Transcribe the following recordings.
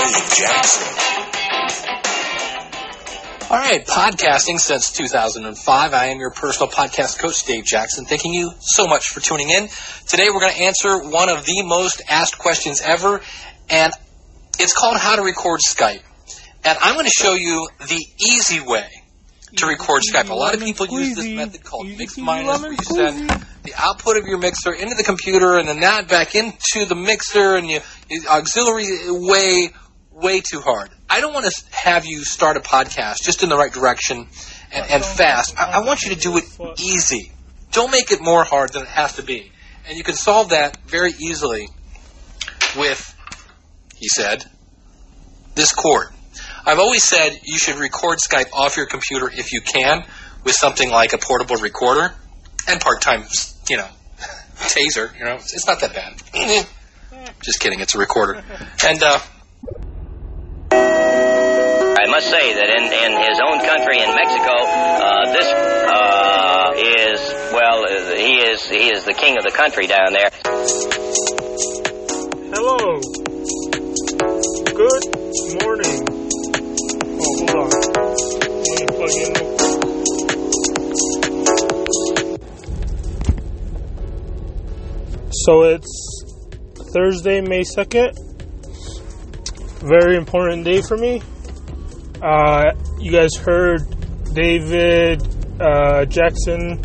Dave Jackson. All right, podcasting since 2005. I am your personal podcast coach, Dave Jackson. Thanking you so much for tuning in. Today we're going to answer one of the most asked questions ever, and it's called How to Record Skype. And I'm going to show you the easy way to record Skype. A lot of people use this method called Mix Minus, where you send the output of your mixer into the computer and then that back into the mixer, and you, you auxiliary way, way too hard. I don't want to have you start a podcast just in the right direction and, and fast. I, I want you to do it easy. Don't make it more hard than it has to be. And you can solve that very easily with, he said, this cord. I've always said you should record Skype off your computer if you can with something like a portable recorder and part-time, you know, taser. You know, it's, it's not that bad. Just kidding. It's a recorder. And uh, I must say that in, in his own country, in Mexico, uh, this uh, is well, uh, he is he is the king of the country down there. Hello. Good morning. Oh, hold on. Let me plug in. So it's Thursday, May 2nd. Very important day for me. Uh, you guys heard David uh, Jackson,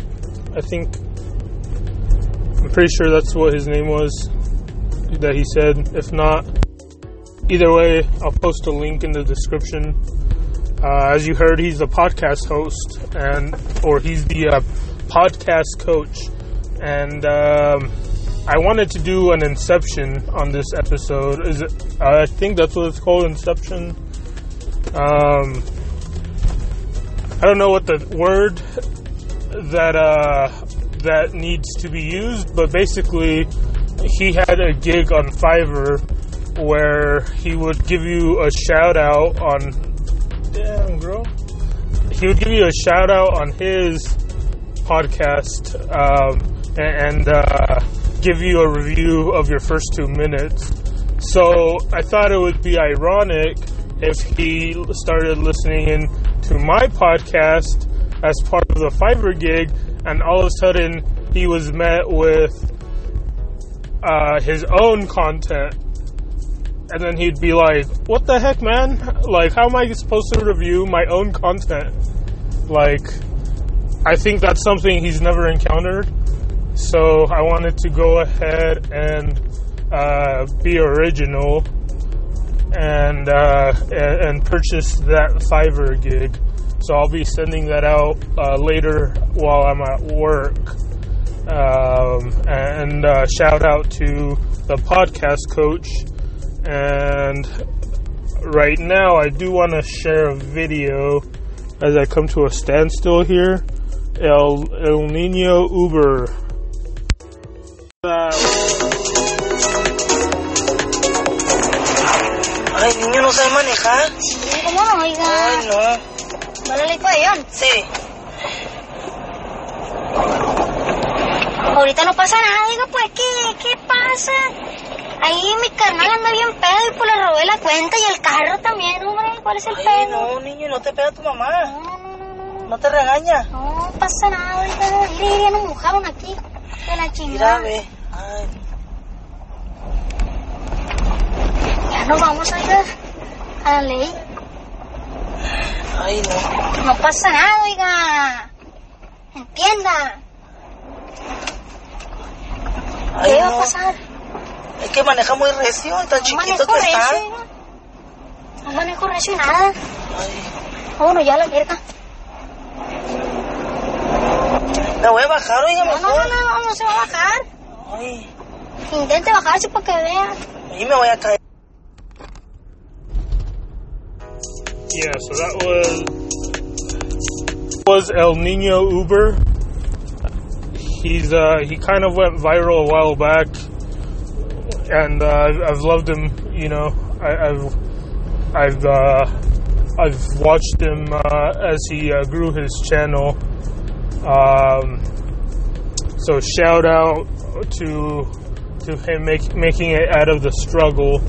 I think. I'm pretty sure that's what his name was that he said. If not, either way, I'll post a link in the description. Uh, as you heard, he's the podcast host, and or he's the uh, podcast coach, and um, I wanted to do an Inception on this episode. Is it? I think that's what it's called, Inception. Um, I don't know what the word that uh, that needs to be used, but basically, he had a gig on Fiverr where he would give you a shout out on. Damn, girl. He would give you a shout out on his podcast um, and uh, give you a review of your first two minutes. So I thought it would be ironic if he started listening in to my podcast as part of the Fiverr gig, and all of a sudden he was met with uh, his own content. And then he'd be like, What the heck, man? Like, how am I supposed to review my own content? Like, I think that's something he's never encountered. So I wanted to go ahead and uh, be original and, uh, and purchase that Fiverr gig. So I'll be sending that out uh, later while I'm at work. Um, and uh, shout out to the podcast coach. And right now, I do want to share a video as I come to a standstill here. El El Nino Uber. Ay, niño, no sabe manejar. Sí, ¿Cómo no, oiga? Ay, no. ¿Vale el pabellón? Sí. Ahorita no pasa nada, oiga, pues, ¿qué, qué pasa? Ahí mi carnal anda bien pedo y pues le robé la cuenta y el carro también, hombre. ¿Cuál es el Ay, pedo? no, niño, no te pega tu mamá. No, no, no, no, no. Te regaña. No pasa nada, oiga. Mire, ya nos mojaron aquí. De la Mira, chingada. ve. Ay, Nos vamos, oiga. A la ley. ay, no. No pasa nada, oiga. Entienda. Ay, ¿Qué va a no. pasar? Es que maneja muy recio, tan No chiquito que está. recio. No manejo recio nada. Ay, Bueno, ya la verga. la voy a bajar, oiga, No, no, no, mejor. no, no se va a bajar. Ay, Intente bajarse para que vea. ahí me voy a caer. Yeah, so that was was El Nino Uber. He's uh, he kind of went viral a while back, and uh, I've, loved him. You know, I, I've I've uh, I've watched him uh, as he uh, grew his channel. Um, so shout out to to him make, making it out of the struggle.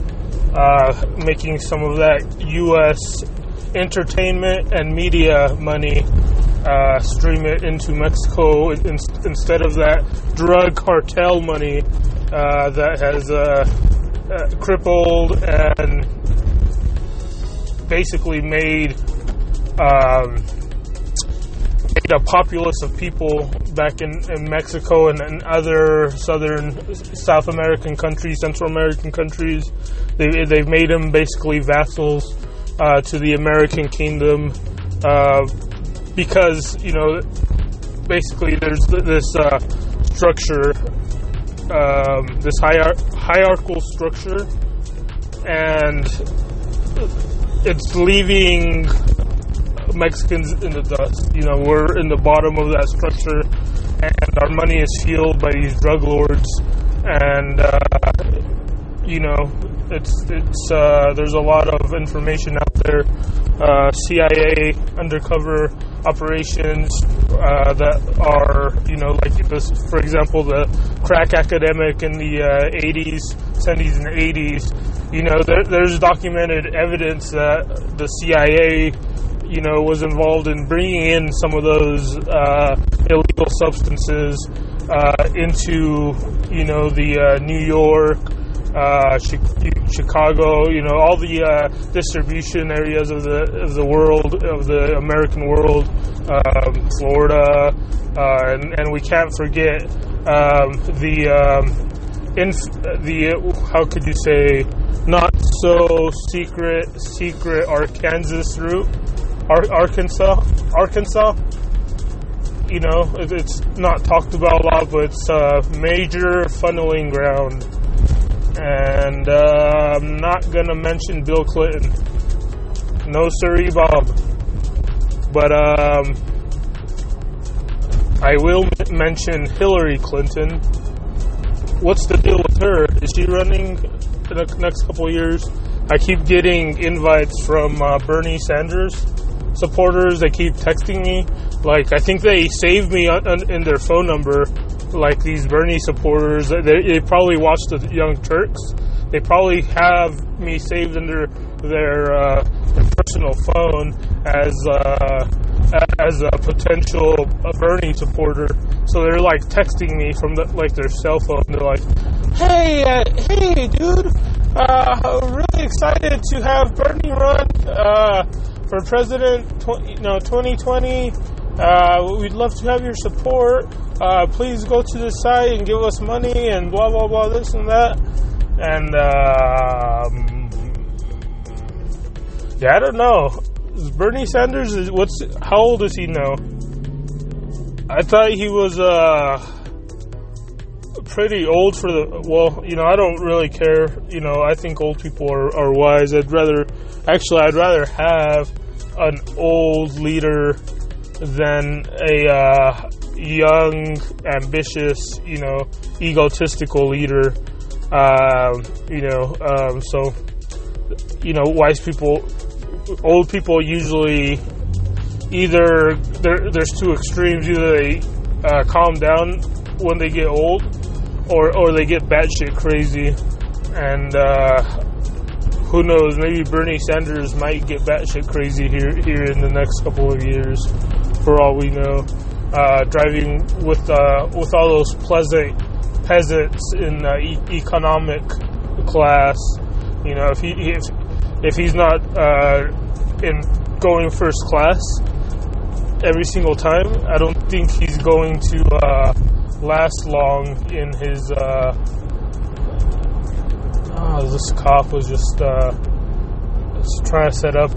uh, making some of that U.S. entertainment and media money uh, stream it into Mexico in, instead of that drug cartel money uh, that has uh, uh, crippled and basically made um, made a populace of people back in, in Mexico and, and other southern South American countries, Central American countries. They, they've made them basically vassals uh, to the American kingdom uh, because, you know, basically there's this uh, structure, um, this hier- hierarchical structure, and it's leaving Mexicans in the dust. You know, we're in the bottom of that structure, and our money is fueled by these drug lords. And uh, you know, it's it's uh, there's a lot of information out there. Uh, CIA undercover operations uh, that are, you know, like this, for example, the crack epidemic in the 80s, uh, 70s, and 80s. You know, there, there's documented evidence that the CIA you know, was involved in bringing in some of those uh, illegal substances uh, into, you know, the uh, New York, uh, Chicago, you know, all the uh, distribution areas of the of the world, of the American world, um, Florida, uh, and, and, we can't forget um, the um, the how could you say not so secret secret Arkansas route Ar- Arkansas, Arkansas. You know, it's not talked about a lot, but it's a major funneling ground. And uh, I'm not gonna mention Bill Clinton. No, sirree, Bob. But um, I will m- mention Hillary Clinton. What's the deal with her? Is she running in the next couple years? I keep getting invites from uh, Bernie Sanders supporters. They keep texting me. Like I think they saved me in their phone number. Like these Bernie supporters, they, they, probably watch the Young Turks. They probably have me saved under their, uh, their personal phone as uh, as a potential Bernie supporter. So they're like texting me from the, like their cell phone. They're like, "Hey, uh, hey, dude, uh, really excited to have Bernie run." Uh, for president, tw- you know, 2020. Uh, we'd love to have your support. Uh, please go to the site and give us money and blah blah blah this and that. And um, yeah, I don't know. Bernie Sanders is what's how old is he now? I thought he was uh pretty old for the well you know i don't really care you know i think old people are, are wise i'd rather actually i'd rather have an old leader than a uh, young ambitious you know egotistical leader. Uh, you know um, so you know wise people old people usually either there's two extremes. Either they uh, calm down when they get old or or they get batshit crazy, and uh, who knows? Maybe Bernie Sanders might get batshit crazy here here in the next couple of years, for all we know. Uh, driving with uh, with all those pleasant peasants in uh, e- economic class, you know, if he if, if he's not uh, in going first class every single time, I don't think he's going to uh, last long in his. Uh, oh, this cop was just uh, trying to set up,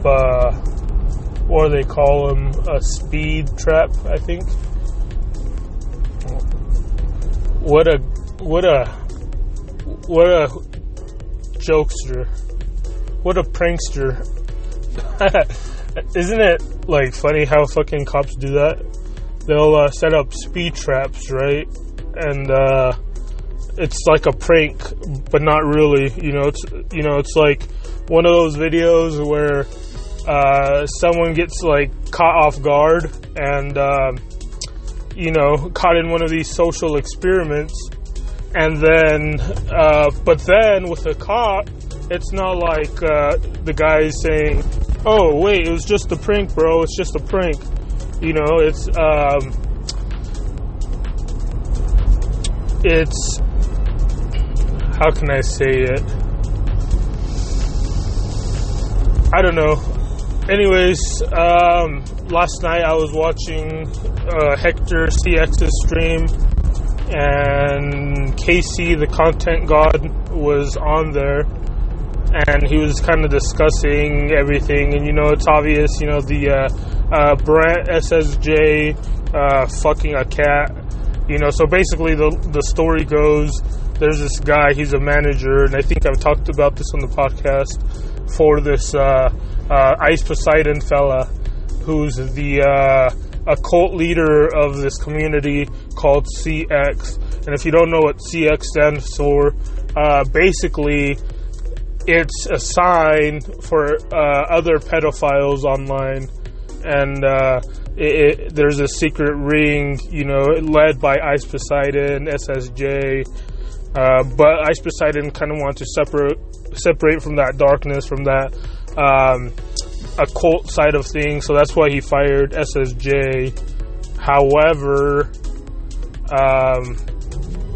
do they call them A speed trap, I think. What a what a what a jokester! What a prankster! Isn't it like funny how fucking cops do that? they'll uh, set up speed traps, right? And uh, it's like a prank, but not really. You know, it's you know, it's like one of those videos where uh, someone gets like caught off guard and uh, you know caught in one of these social experiments, and then uh, but then with a cop it's not like uh, the guy saying, "Oh, wait, it was just a prank, bro. It's just a prank." You know, it's um, it's how can I say it? I don't know. Anyways, um, last night I was watching uh, Hector CX's stream, and Casey, the content god, was on there, and he was kind of discussing everything. And you know, it's obvious. You know, the uh, uh, Brent SSJ uh, fucking a cat. You know, so basically the the story goes. There's this guy. He's a manager, and I think I've talked about this on the podcast for this uh, Ice Poseidon fella, who's the uh, a cult leader of this community called CX. And if you don't know what CX stands for, uh, basically it's a sign for uh, other pedophiles online. And uh, it, it, there's a secret ring, you know, led by Ice Poseidon, SSJ. Uh, but Ice Poseidon kind of wanted to separate separate from that darkness, from that um, a cult side of things. So that's why he fired SSJ. However, um,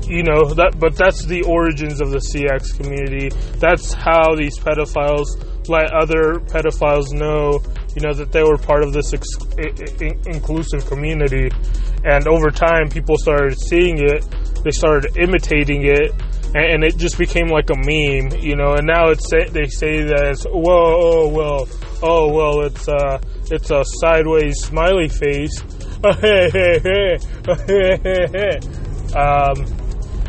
you know that, but that's the origins of the CX community. That's how these pedophiles let other pedophiles know, you know, that they were part of this ex- inclusive community. And over time, people started seeing it. They started imitating it, and, it just became like a meme, you know. And now it's they say that it's whoa, oh well, oh well, it's uh, it's a sideways smiley face. um,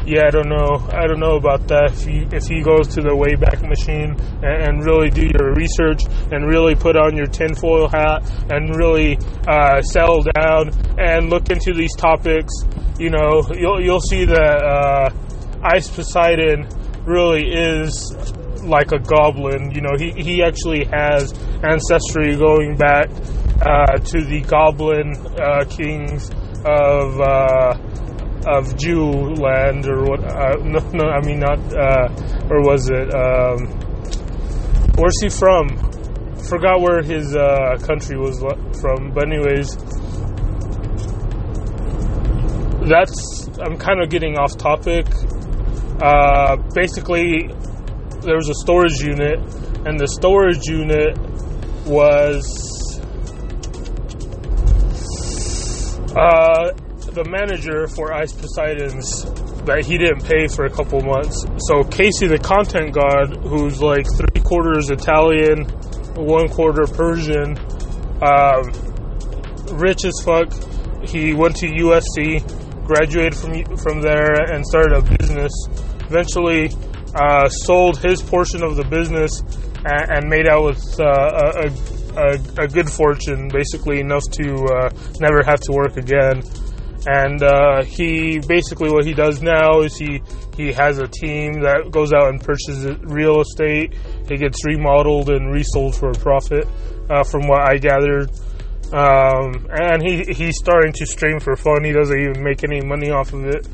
yeah, I don't know. I don't know about that. If he if he goes to the Wayback Machine and, and really do your research and really put on your tinfoil hat and really uh, settle down and look into these topics, you know, you'll you'll see that uh, Ice Poseidon really is like a goblin. You know, he he actually has ancestry going back uh, to the goblin uh, kings of uh, of Jew land or what? Uh, no, no, I mean not. Uh, or was it? Um, where's he from? Forgot where his uh, country was from. But anyways, that's. I'm kind of getting off topic. Uh, basically, there was a storage unit, and the storage unit was. Uh, the manager for Ice Poseidon's that he didn't pay for a couple months. So Casey, the content god, who's like three quarters Italian, one quarter Persian, um, rich as fuck. He went to USC, graduated from from there, and started a business. Eventually, uh, sold his portion of the business and, and made out with uh, a, a, a, good fortune, basically enough to uh, never have to work again and uh, he basically what he does now is he he has a team that goes out and purchases real estate. It gets remodeled and resold for a profit, uh, from what I gathered. Um, and he he's starting to stream for fun. He doesn't even make any money off of it.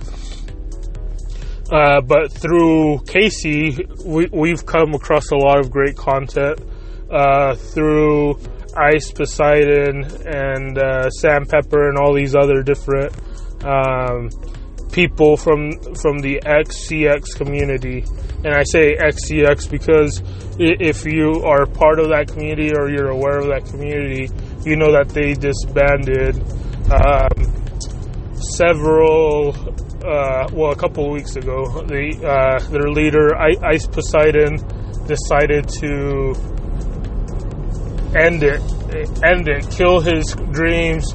Uh, but through Casey, we, we've come across a lot of great content uh, through Ice Poseidon and uh, Sam Pepper and all these other different um, people from from the XCX community. And I say XCX because if you are part of that community or you're aware of that community, you know that they disbanded um, several. Uh, well, a couple weeks ago, the uh, their leader Ice Poseidon decided to end it, end it, kill his dreams,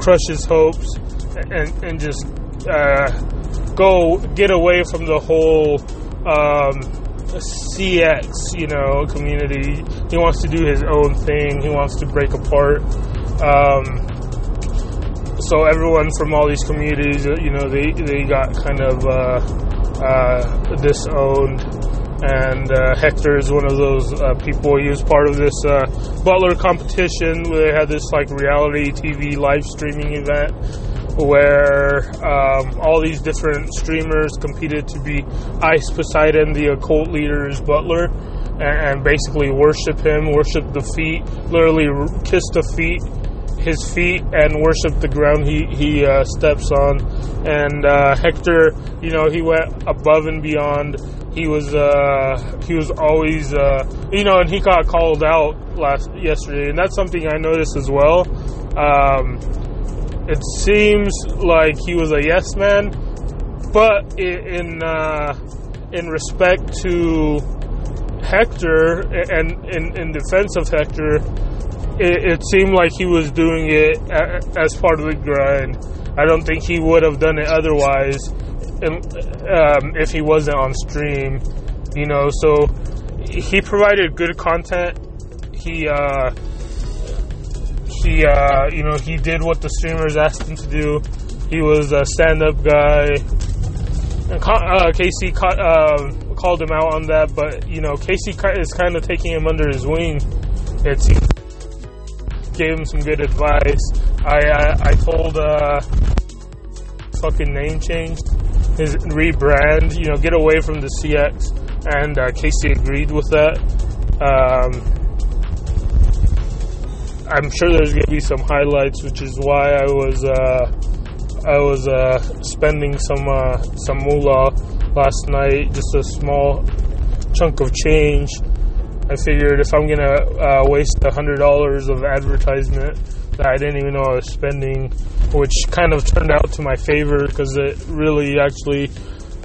crush his hopes, and and just uh, go get away from the whole um, CX, you know, community. He wants to do his own thing. He wants to break apart. Um, so everyone from all these communities, you know, they they got kind of uh, uh, disowned and uh, Hector is one of those uh, people. He was part of this uh, Butler competition where they had this like reality TV live streaming event where um, all these different streamers competed to be Ice Poseidon, the occult leader's butler. and, and basically worship him, worship the feet, literally kiss the feet, his feet, and worship the ground he he uh, steps on. And uh, Hector, you know, he went above and beyond. He was uh, he was always uh, you know, and he got called out last yesterday, and that's something I noticed as well. Um, it seems like he was a yes man, but in uh, in respect to Hector and in, in defense of Hector, it, it seemed like he was doing it as part of the grind. I don't think he would have done it otherwise um, if he wasn't on stream, you know. So he provided good content. He uh, he uh, you know he did what the streamers asked him to do. He was a stand-up guy. And uh, Casey ca- uh, called him out on that, but you know Casey is kind of taking him under his wing. It seems gave him some good advice. I I, I told uh, fucking name change, his rebrand. You know, get away from the CX, and uh, Casey agreed with that. Um, I'm sure there's gonna be some highlights, which is why I was uh, I was uh, spending some uh, some moolah last night, just a small chunk of change. I figured if I'm gonna uh, waste a hundred dollars of advertisement that I didn't even know I was spending, which kind of turned out to my favor because it really actually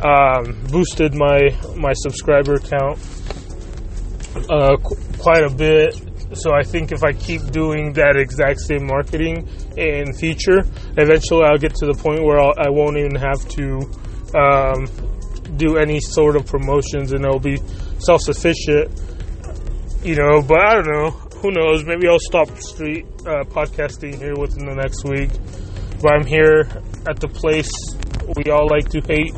um, boosted my my subscriber count uh, qu- quite a bit. So I think if I keep doing that exact same marketing in future, eventually I'll get to the point where I'll, I won't even have to um, do any sort of promotions, and it'll be self-sufficient. You know, but I don't know. Who knows? Maybe I'll stop street uh, podcasting here within the next week. But I'm here at the place we all like to hate.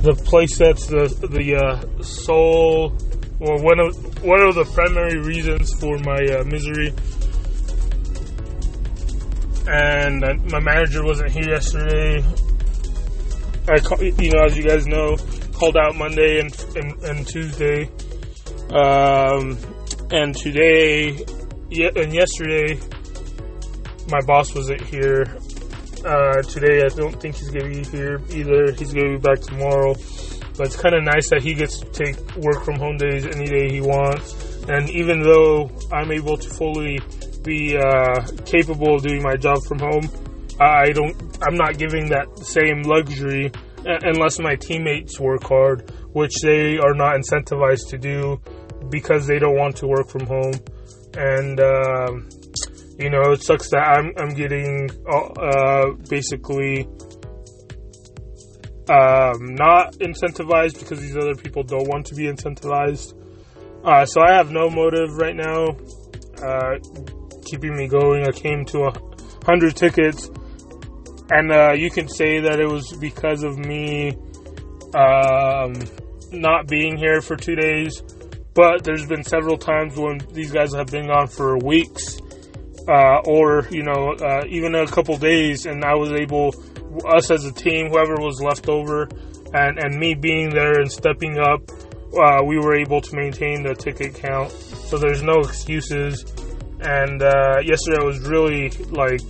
The place that's the the uh, sole, or one of one of the primary reasons for my uh, misery. And my manager wasn't here yesterday. I, you know, as you guys know, called out Monday and and, and Tuesday, um, and today, yeah, and yesterday, my boss wasn't here. Uh, today, I don't think he's gonna be here either. He's gonna be back tomorrow. But it's kind of nice that he gets to take work from home days any day he wants. And even though I'm able to fully be uh, capable of doing my job from home, I don't. I'm not giving that same luxury unless my teammates work hard, which they are not incentivized to do because they don't want to work from home. And um, you know, it sucks that I'm I'm getting uh, basically um, not incentivized because these other people don't want to be incentivized. Uh, so I have no motive right now uh, keeping me going. I came to a hundred tickets, and uh, you can say that it was because of me um, not being here for two days. But there's been several times when these guys have been gone for weeks, uh, or you know, uh, even a couple days, and I was able, us as a team, whoever was left over, and and me being there and stepping up, uh, we were able to maintain the ticket count. So there's no excuses. And uh, yesterday I was really like,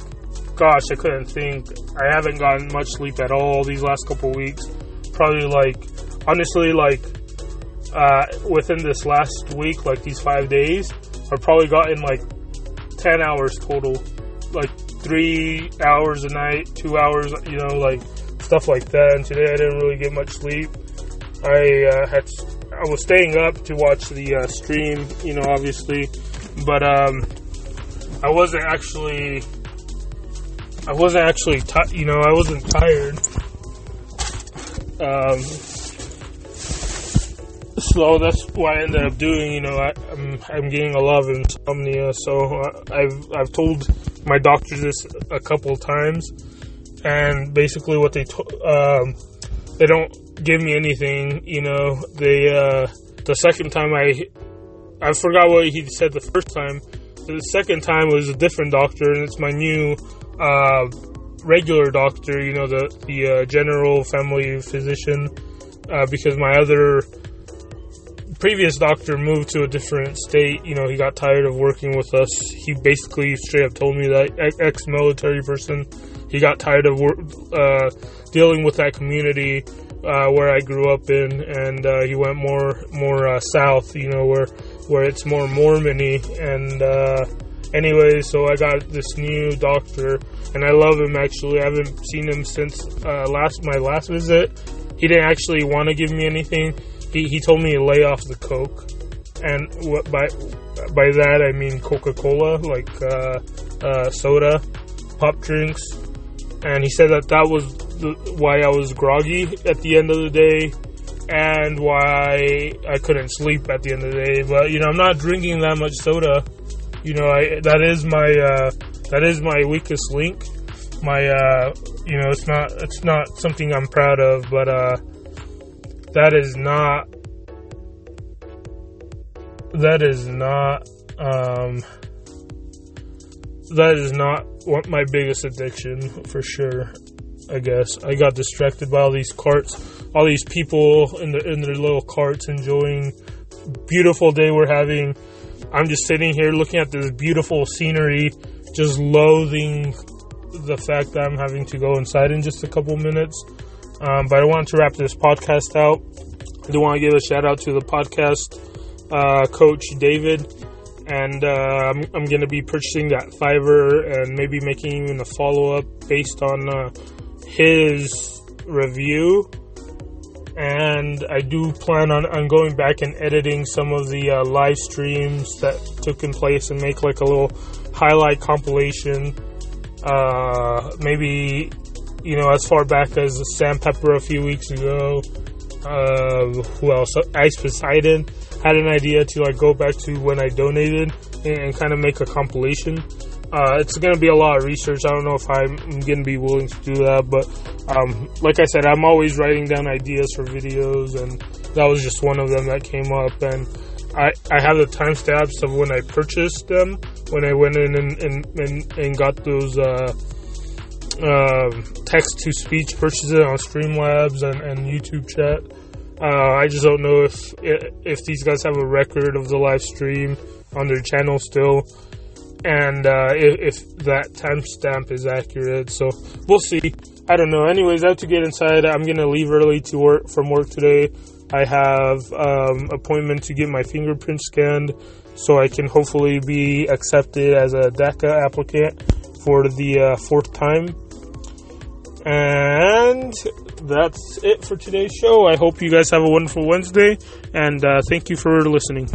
gosh, I couldn't think. I haven't gotten much sleep at all these last couple weeks. Probably like, honestly, like uh, within this last week, like these five days, I've probably gotten like 10 hours total. Like three hours a night, two hours, you know, like stuff like that. And today I didn't really get much sleep. I uh, had, I was staying up to watch the uh, stream, you know, obviously, but um, I wasn't actually, I wasn't actually, ti you know, I wasn't tired. Um, so that's what I ended up doing. You know, I, I'm I'm getting a lot of insomnia. So I- I've I've told my doctors this a couple times, and basically what they to, um, they don't give me anything. You know, they uh, the second time I I forgot what he said the first time. The second time was a different doctor, and it's my new uh, regular doctor. You know, the the uh, general family physician uh, because my other previous doctor moved to a different state. You know, he got tired of working with us. He basically straight up told me that ex-military person. He got tired of uh, dealing with that community uh, where I grew up in, and uh, he went more more uh, south. You know, where where it's more Mormony. And anyway, so I got this new doctor, and I love him. Actually, I haven't seen him since uh, last my last visit. He didn't actually want to give me anything he, he told me to lay off the coke, and what by by that I mean Coca Cola, like uh, uh, soda, pop drinks, and he said that that was the, why I was groggy at the end of the day, and why I couldn't sleep at the end of the day. But you know, I'm not drinking that much soda. You know, I, that is my uh, that is my weakest link. My uh, you know, it's not it's not something I'm proud of, but uh, that is not that is not um, that is not what my biggest addiction for sure. I guess I got distracted by all these carts, all these people in the in their little carts enjoying beautiful day we're having. I'm just sitting here looking at this beautiful scenery, just loathing the fact that I'm having to go inside in just a couple minutes. Um, but I want to wrap this podcast out. I do want to give a shout out to the podcast uh, coach David, and uh, I'm, I'm going to be purchasing that Fiverr and maybe making even a follow up based on uh, his review. And I do plan on, on going back and editing some of the uh, live streams that took in place and make like a little highlight compilation. Uh, maybe you know, as far back as Sam Pepper a few weeks ago. Uh, who else? Ice Poseidon had an idea to like go back to when I donated and, and kind of make a compilation. Uh, it's going to be a lot of research. I don't know if I'm going to be willing to do that, but um, like I said, I'm always writing down ideas for videos, and that was just one of them that came up. And I, I have the timestamps of when I purchased them, when I went in and, and, and, and got those. Uh, uh, text to speech purchases on Streamlabs and, and YouTube chat. Uh, I just don't know if if these guys have a record of the live stream on their channel still, and uh, if, if, that timestamp is accurate. So we'll see. I don't know. Anyways, I have to get inside. I'm gonna leave early to work from work today. I have um, appointment to get my fingerprint scanned, so I can hopefully be accepted as a DACA applicant for the uh, fourth time. And that's it for today's show. I hope you guys have a wonderful Wednesday, and uh, thank you for listening.